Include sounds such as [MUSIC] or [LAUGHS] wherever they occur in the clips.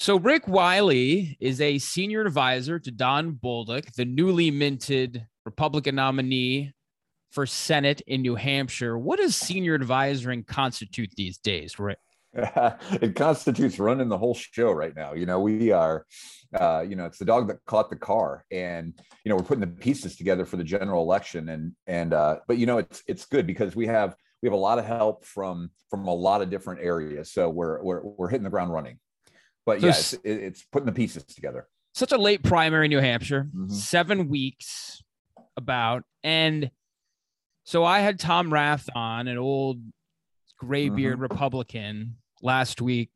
So Rick Wiley is a senior advisor to Don Bolduc, the newly minted Republican nominee for Senate in New Hampshire. What does senior advisoring constitute these days, Rick? [LAUGHS] it constitutes running the whole show right now. You know, we are, uh, you know, it's the dog that caught the car, and you know, we're putting the pieces together for the general election, and and uh, but you know, it's it's good because we have we have a lot of help from from a lot of different areas, so we're we're we're hitting the ground running. But so yeah, it's, it's putting the pieces together. Such a late primary, New Hampshire, mm-hmm. seven weeks about, and so I had Tom Rath on, an old graybeard mm-hmm. Republican, last week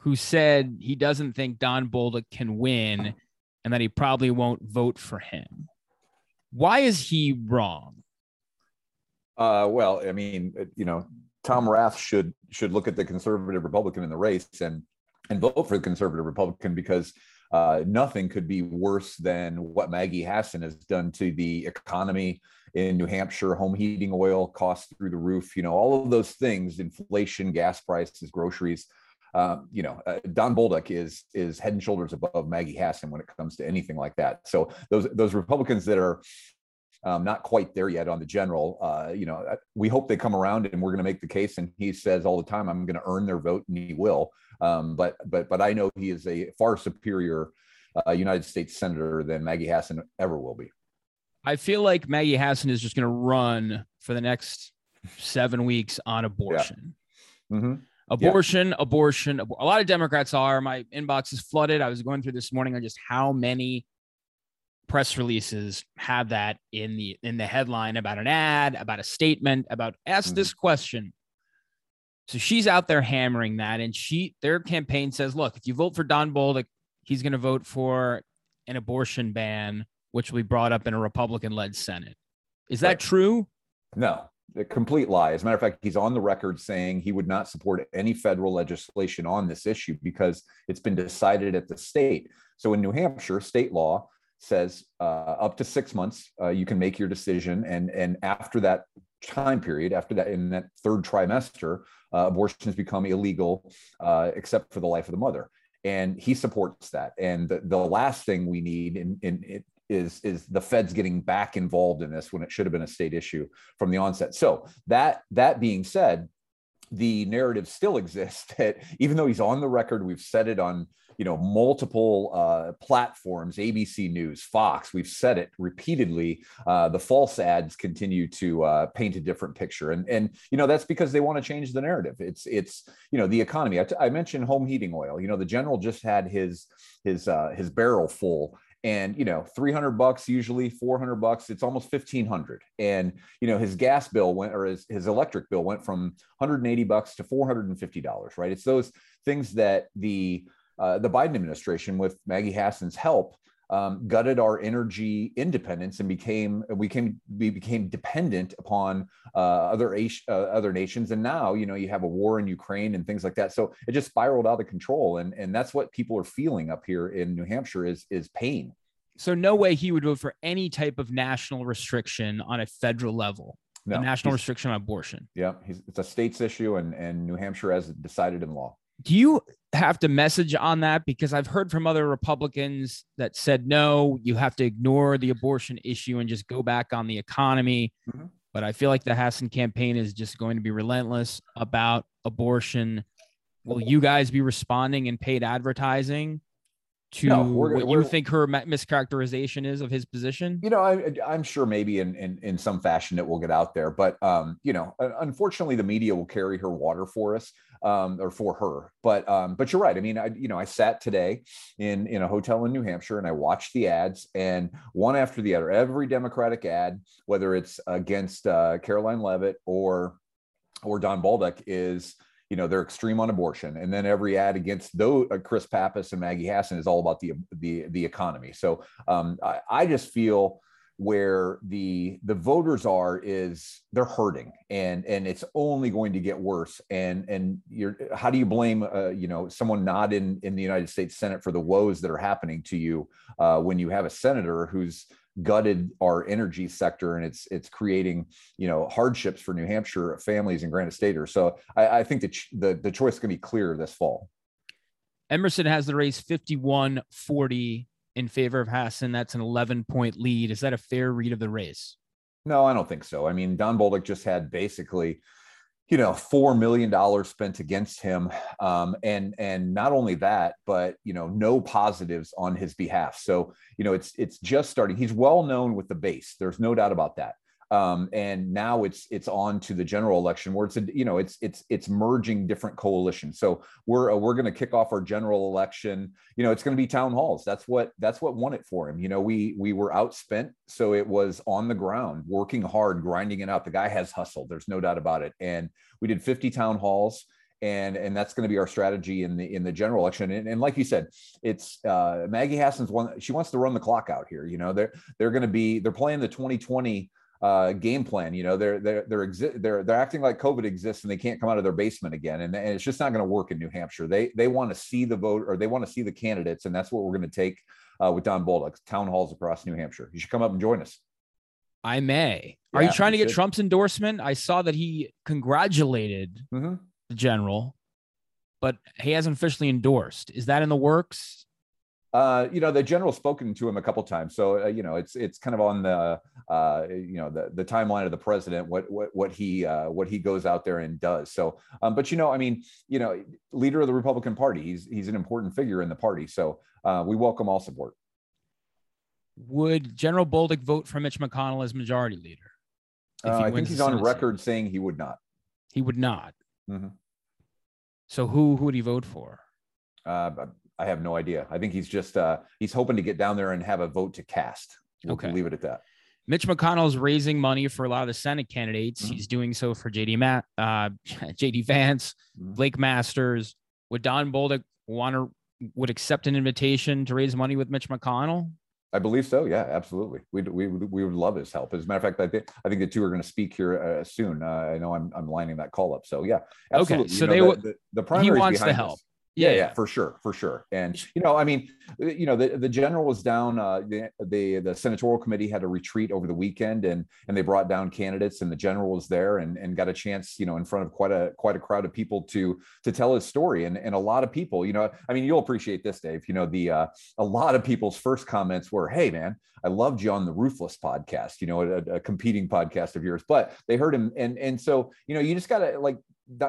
who said he doesn't think Don Bolduc can win and that he probably won't vote for him. Why is he wrong? Uh, well, I mean, you know, Tom Rath should should look at the conservative Republican in the race and and vote for the conservative Republican because uh, nothing could be worse than what Maggie Hassan has done to the economy in New Hampshire. Home heating oil costs through the roof. You know, all of those things, inflation, gas prices, groceries. Um, you know, uh, Don Bolduc is is head and shoulders above Maggie Hassan when it comes to anything like that. So those those Republicans that are um, not quite there yet on the general. Uh, you know, uh, we hope they come around and we're going to make the case. And he says all the time, "I'm going to earn their vote," and he will. Um, but but but I know he is a far superior uh, United States senator than Maggie Hassan ever will be. I feel like Maggie Hassan is just going to run for the next seven weeks on abortion. Yeah. Mm-hmm. Abortion, yeah. abortion, A lot of Democrats are. My inbox is flooded. I was going through this morning on just how many press releases have that in the in the headline about an ad, about a statement, about ask mm-hmm. this question. So she's out there hammering that, and she their campaign says, look, if you vote for Don Bolduc, he's going to vote for an abortion ban, which will be brought up in a Republican-led Senate. Is that right. true? No, a complete lie. As a matter of fact, he's on the record saying he would not support any federal legislation on this issue because it's been decided at the state. So in New Hampshire, state law says uh, up to six months uh, you can make your decision, and and after that time period, after that in that third trimester, uh, abortions become illegal uh, except for the life of the mother. And he supports that. And the, the last thing we need in, in it is is the feds getting back involved in this when it should have been a state issue from the onset. So that that being said, the narrative still [LAUGHS] exists that even though he's on the record, we've said it on you know multiple uh, platforms abc news fox we've said it repeatedly uh, the false ads continue to uh, paint a different picture. And and you know that's because they want to change the narrative. It's it's you know the economy. I, t- I mentioned home heating oil. You know the general just had his his uh, his barrel full and you know 300 bucks usually 400 bucks it's almost 1500 and you know his gas bill went or his, his electric bill went from 180 bucks to 450 dollars right? It's those things that the uh, the Biden administration, with Maggie Hassan's help, um, gutted our energy independence and became we came we became dependent upon uh, other uh, other nations. And now you know you have a war in Ukraine and things like that. So it just spiraled out of control, and and that's what people are feeling up here in New Hampshire is is pain. So no way he would vote for any type of national restriction on a federal level. No, a national restriction on abortion. Yeah, it's a state's issue, and and New Hampshire has decided in law do you have to message on that because I've heard from other Republicans that said no, you have to ignore the abortion issue and just go back on the economy. Mm-hmm. But I feel like the Hassan campaign is just going to be relentless about abortion. Will you guys be responding in paid advertising to no, what you think her mischaracterization is of his position? You know, I, am sure maybe in, in, in some fashion it will get out there, but um, you know, unfortunately, the media will carry her water for us um, or for her. But um, but you're right. I mean, I you know, I sat today in in a hotel in New Hampshire and I watched the ads, and one after the other, every Democratic ad, whether it's against uh, Karoline Leavitt or or Don Bolduc, is you know they're extreme on abortion and then every ad against those uh, chris pappas and maggie hassan is all about the the the economy. So um, I, I, just feel where the the voters are is they're hurting and and it's only going to get worse. And and you're how do you blame uh, you know someone not in in the united states senate for the woes that are happening to you uh, when you have a senator who's gutted our energy sector and it's it's creating you know hardships for New Hampshire families and Granite Staters. So I, I think that the the choice can be clear this fall. Emerson has the race 51 40 in favor of Hassan. That's an 11 point lead. Is that a fair read of the race? No, I don't think so. I mean, Don Bolduc just had basically, you know, four million dollars spent against him, um, and and not only that, but you know, no positives on his behalf. So you know, it's it's just starting. He's well known with the base. There's no doubt about that um, and now it's it's on to the general election where it's a, you know it's it's it's merging different coalitions. So we're uh, we're going to kick off our general election. You know it's going to be town halls. That's what that's what won it for him. You know we we were outspent so it was on the ground working hard grinding it out. The guy has hustled there's no doubt about it. And we did 50 town halls and and that's going to be our strategy in the in the general election. And, and like you said it's uh, maggie hassan's one she wants to run the clock out here. You know they're they're going to be they're playing the 2020 uh, game plan. You know, they're they're they're exi- they're they're acting like COVID exists and they can't come out of their basement again, and, and it's just not going to work in New Hampshire. They they want to see the vote or they want to see the candidates, and that's what we're going to take uh, with Don Bolduc. Town halls across New Hampshire. You should come up and join us. I may. Are you trying to get should. Trump's endorsement? I saw that he congratulated mm-hmm. the general, but he hasn't officially endorsed. Is that in the works? Uh, you know, the general spoken to him a couple times, so uh, you know, it's it's kind of on the uh, you know the the timeline of the president, what what what he uh, what he goes out there and does. So, um, but you know, I mean, you know, leader of the Republican Party, he's he's an important figure in the party, so uh, we welcome all support. Would General Bolduc vote for Mitch McConnell as majority leader? Uh, I think he's on record saying he would not. He would not. Mm-hmm. So who who would he vote for? Uh, I have no idea. I think he's just uh, he's hoping to get down there and have a vote to cast. We'll okay, leave it at that. Mitch McConnell is raising money for a lot of the Senate candidates. Mm-hmm. He's doing so for JD Matt, uh, [LAUGHS] JD Vance, mm-hmm. Blake Masters. Would Don Bolduc want to would accept an invitation to raise money with Mitch McConnell? I believe so. Yeah, absolutely. We we we would love his help. As a matter of fact, I think I think the two are going to speak here uh, soon. Uh, I know I'm I'm lining that call up. So yeah, absolutely. Okay, so you know, they would the, the, the he wants the help. This yeah, yeah, for sure, for sure. And you know, I mean, you know, the, the general was down. Uh, the, the the senatorial committee had a retreat over the weekend, and and they brought down candidates, and the general was there, and and got a chance, you know, in front of quite a quite a crowd of people to to tell his story, and and a lot of people, you know, I mean, you'll appreciate this, Dave. You know, the uh, a lot of people's first comments were, "Hey, man, I loved you on the Ruthless podcast, you know, a, a competing podcast of yours," but they heard him, and and so you know, you just gotta like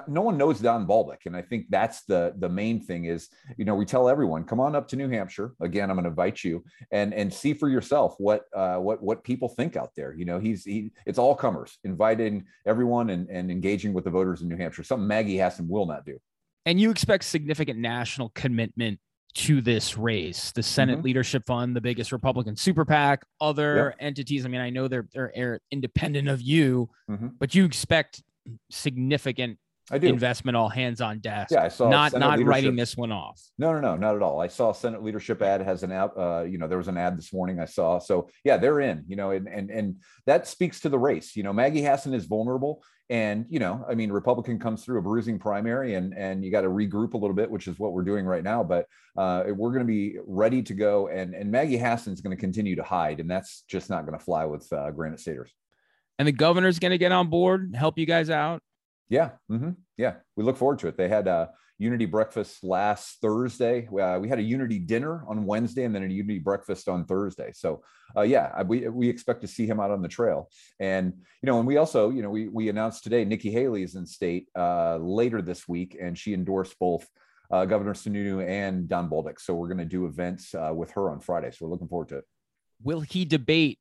no one knows Don Bolduc, and I think that's the the main thing is you know we tell everyone come on up to New Hampshire again. I'm going to invite you and and see for yourself what uh, what what people think out there. You know he's he it's all comers, inviting everyone and and engaging with the voters in New Hampshire. Something Maggie Hassan will not do. And you expect significant national commitment to this race. The Senate mm-hmm. Leadership Fund, the biggest Republican super PAC, other yep. entities. I mean, I know they're they're independent of you, mm-hmm. but you expect significant I do. investment all hands on desk. Yeah, I saw not Senate not writing this one off. No, no, no, not at all. I saw Senate leadership ad has an ad. Uh, you know, there was an ad this morning I saw. So yeah, they're in. You know, and and and that speaks to the race. You know, Maggie Hassan is vulnerable, and you know, I mean, Republican comes through a bruising primary, and and you got to regroup a little bit, which is what we're doing right now. But uh, we're going to be ready to go, and and Maggie Hassan is going to continue to hide, and that's just not going to fly with uh, Granite Staters. And the governor's going to get on board, help you guys out. Yeah, mm-hmm. yeah, we look forward to it. They had a Unity breakfast last Thursday. Uh, we had a Unity dinner on Wednesday, and then a Unity breakfast on Thursday. So, uh, yeah, we we expect to see him out on the trail. And you know, and we also, you know, we we announced today Nikki Haley is in state uh, later this week, and she endorsed both. Uh, Governor Sununu and Don Bolduc. So we're going to do events uh, with her on Friday. So we're looking forward to it. Will he debate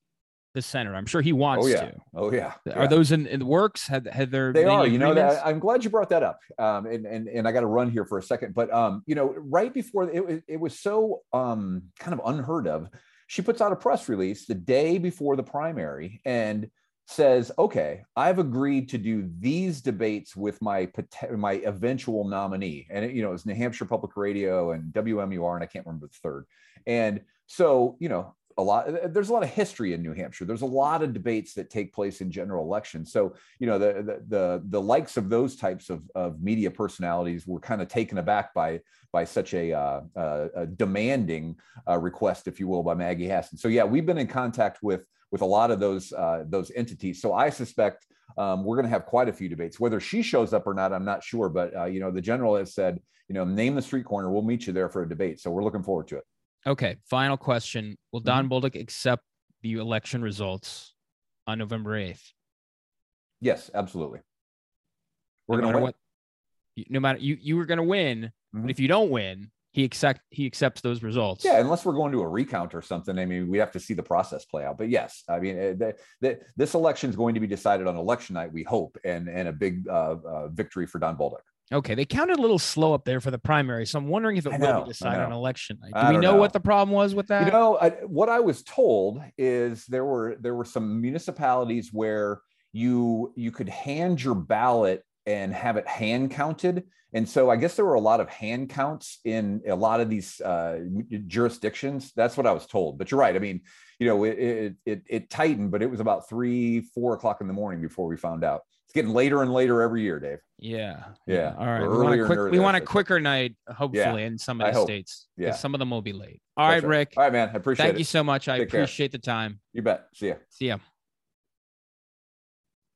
the center. I'm sure he wants oh, yeah. to. Oh yeah. Are yeah. those in, in, the works? Had had there? They are. You know that. I'm glad you brought that up. Um, and and and I got to run here for a second, but um, you know, right before it it was so um kind of unheard of. She puts out a press release the day before the primary and says, "Okay, I've agreed to do these debates with my my eventual nominee." And it, you know, it's New Hampshire Public Radio and WMUR, and I can't remember the third. And so, you know, a lot there's a lot of history in new hampshire there's a lot of debates that take place in general elections so you know the the the, the likes of those types of, of media personalities were kind of taken aback by by such a, uh, uh, a demanding uh, request if you will by maggie hassan so yeah we've been in contact with with a lot of those uh, those entities so i suspect um, we're going to have quite a few debates. Whether she shows up or not, I'm not sure. But uh, you know, the general has said, you know, name the street corner. We'll meet you there for a debate. So we're looking forward to it. Okay. Final question: Will Don mm-hmm. Bolduc accept the election results on November 8th? Yes, absolutely. We're no going to win. What, no matter you, you were going to win, mm-hmm. but if you don't win, he accept he accepts those results. Yeah, unless we're going to a recount or something. I mean, we have to see the process play out. But yes, I mean, eh, the, the, this election is going to be decided on election night, we hope, and and a big uh, uh, victory for Don Bolduc. Okay, they counted a little slow up there for the primary, so I'm wondering if it know, will be decided on election night. Do we know, know, what the problem was with that? You know, I, what I was told is there were there were some municipalities where you you could hand your ballot and have it hand counted. And so I guess there were a lot of hand counts in a lot of these uh, jurisdictions. That's what I was told. But you're right. I mean, you know, it, it, it, it tightened, but it was about three, four o'clock in the morning before we found out. It's getting later and later every year, Dave. Yeah. Yeah. All right. We want, a, quick, we want a quicker night, hopefully, yeah, in some of the states. Yeah. Some of them will be late. All right, Rick. All right, man. I appreciate Thank it. Thank you so much. I Take appreciate care. the time. You bet. See ya. See ya.